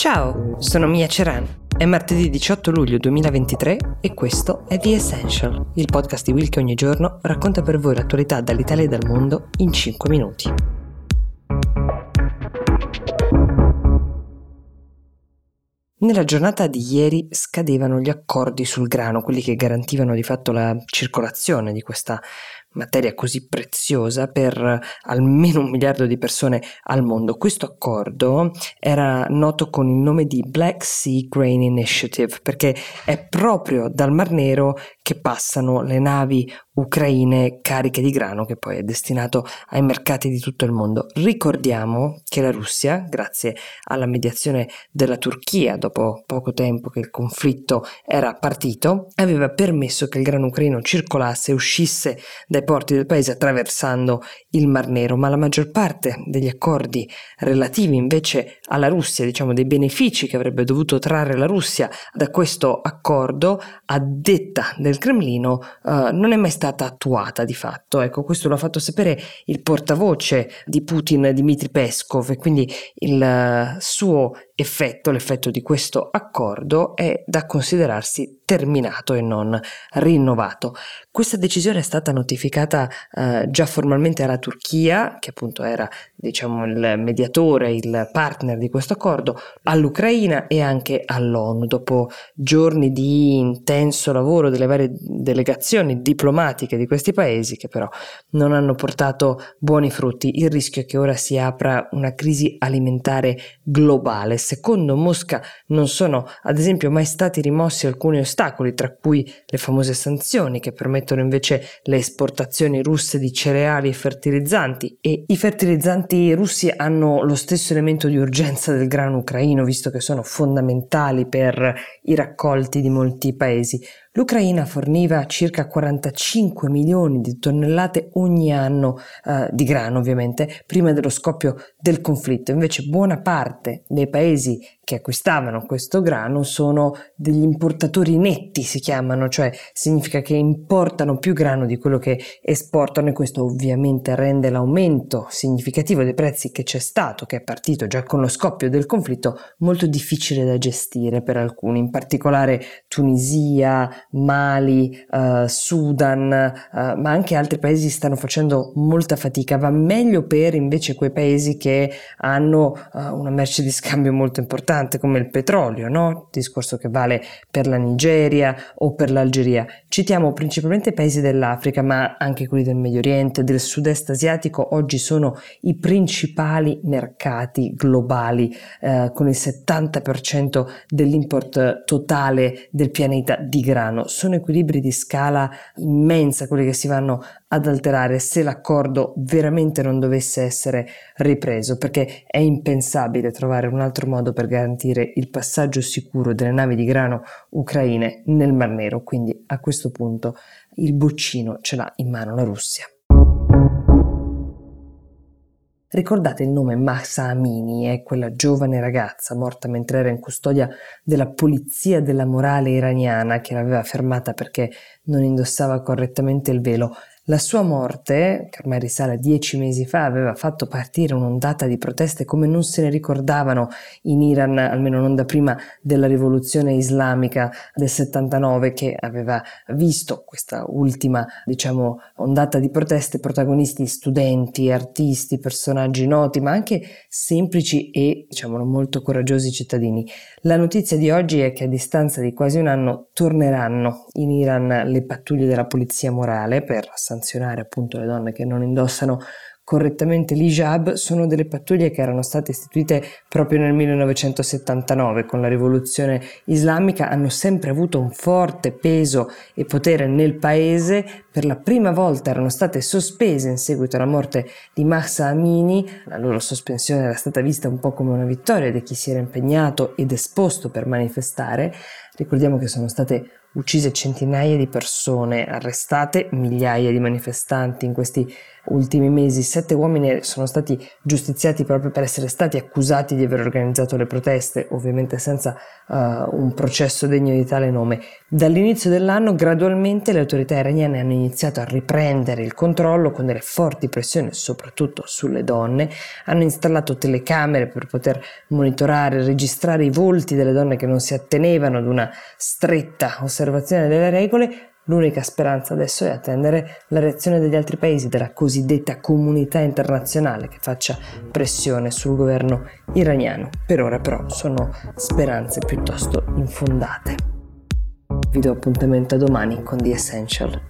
Ciao, sono Mia Ceran. È martedì 18 luglio 2023 e questo è The Essential, il podcast di Will che ogni giorno racconta per voi l'attualità dall'Italia e dal mondo in 5 minuti. Nella giornata di ieri scadevano gli accordi sul grano, quelli che garantivano di fatto la circolazione di questa materia così preziosa per almeno un miliardo di persone al mondo. Questo accordo era noto con il nome di Black Sea Grain Initiative perché è proprio dal Mar Nero che passano le navi ucraine cariche di grano che poi è destinato ai mercati di tutto il mondo. Ricordiamo che la Russia, grazie alla mediazione della Turchia, dopo poco tempo che il conflitto era partito, aveva permesso che il grano ucraino circolasse e uscisse dai dai porti del paese attraversando il Mar Nero, ma la maggior parte degli accordi relativi invece alla Russia, diciamo dei benefici che avrebbe dovuto trarre la Russia da questo accordo, a detta del Cremlino, eh, non è mai stata attuata di fatto. Ecco, questo lo ha fatto sapere il portavoce di Putin, Dmitry Peskov, e quindi il uh, suo effetto, l'effetto di questo accordo è da considerarsi terminato e non rinnovato. Questa decisione è stata notificata eh, già formalmente alla Turchia, che appunto era diciamo, il mediatore, il partner di questo accordo, all'Ucraina e anche all'ONU. Dopo giorni di intenso lavoro delle varie delegazioni diplomatiche di questi paesi, che però non hanno portato buoni frutti, il rischio è che ora si apra una crisi alimentare globale secondo Mosca non sono ad esempio mai stati rimossi alcuni ostacoli, tra cui le famose sanzioni che permettono invece le esportazioni russe di cereali e fertilizzanti e i fertilizzanti russi hanno lo stesso elemento di urgenza del grano ucraino visto che sono fondamentali per i raccolti di molti paesi. L'Ucraina forniva circa 45 milioni di tonnellate ogni anno eh, di grano, ovviamente, prima dello scoppio del conflitto. Invece buona parte dei paesi che acquistavano questo grano sono degli importatori netti, si chiamano, cioè significa che importano più grano di quello che esportano e questo ovviamente rende l'aumento significativo dei prezzi che c'è stato, che è partito già con lo scoppio del conflitto, molto difficile da gestire per alcuni, in particolare Tunisia, Mali, uh, Sudan, uh, ma anche altri paesi stanno facendo molta fatica. Va meglio per invece quei paesi che hanno uh, una merce di scambio molto importante come il petrolio, no? discorso che vale per la Nigeria o per l'Algeria. Citiamo principalmente paesi dell'Africa, ma anche quelli del Medio Oriente, del sud-est asiatico, oggi sono i principali mercati globali, eh, con il 70% dell'import totale del pianeta di grano sono equilibri di scala immensa quelli che si vanno ad alterare se l'accordo veramente non dovesse essere ripreso, perché è impensabile trovare un altro modo per garantire il passaggio sicuro delle navi di grano ucraine nel Mar Nero, quindi a questo punto il boccino ce l'ha in mano la Russia. Ricordate il nome Mahsa Amini, è quella giovane ragazza morta mentre era in custodia della polizia della morale iraniana che l'aveva fermata perché non indossava correttamente il velo. La sua morte, che ormai risale a dieci mesi fa, aveva fatto partire un'ondata di proteste come non se ne ricordavano in Iran, almeno non da prima della rivoluzione islamica del 79, che aveva visto questa ultima, diciamo, ondata di proteste, protagonisti studenti, artisti, personaggi noti, ma anche semplici e, diciamo, molto coraggiosi cittadini. La notizia di oggi è che a distanza di quasi un anno torneranno in Iran le pattuglie della polizia morale per sanzionare appunto le donne che non indossano correttamente l'hijab sono delle pattuglie che erano state istituite proprio nel 1979 con la rivoluzione islamica, hanno sempre avuto un forte peso e potere nel paese, per la prima volta erano state sospese in seguito alla morte di Mahsa Amini, la loro sospensione era stata vista un po' come una vittoria di chi si era impegnato ed esposto per manifestare, ricordiamo che sono state uccise centinaia di persone, arrestate migliaia di manifestanti in questi ultimi mesi. Sette uomini sono stati giustiziati proprio per essere stati accusati di aver organizzato le proteste, ovviamente senza uh, un processo degno di tale nome. Dall'inizio dell'anno gradualmente le autorità iraniane hanno iniziato a riprendere il controllo con delle forti pressioni soprattutto sulle donne, hanno installato telecamere per poter monitorare, registrare i volti delle donne che non si attenevano ad una stretta osservazione delle regole, L'unica speranza adesso è attendere la reazione degli altri paesi, della cosiddetta comunità internazionale che faccia pressione sul governo iraniano. Per ora però sono speranze piuttosto infondate. Vi do appuntamento a domani con The Essential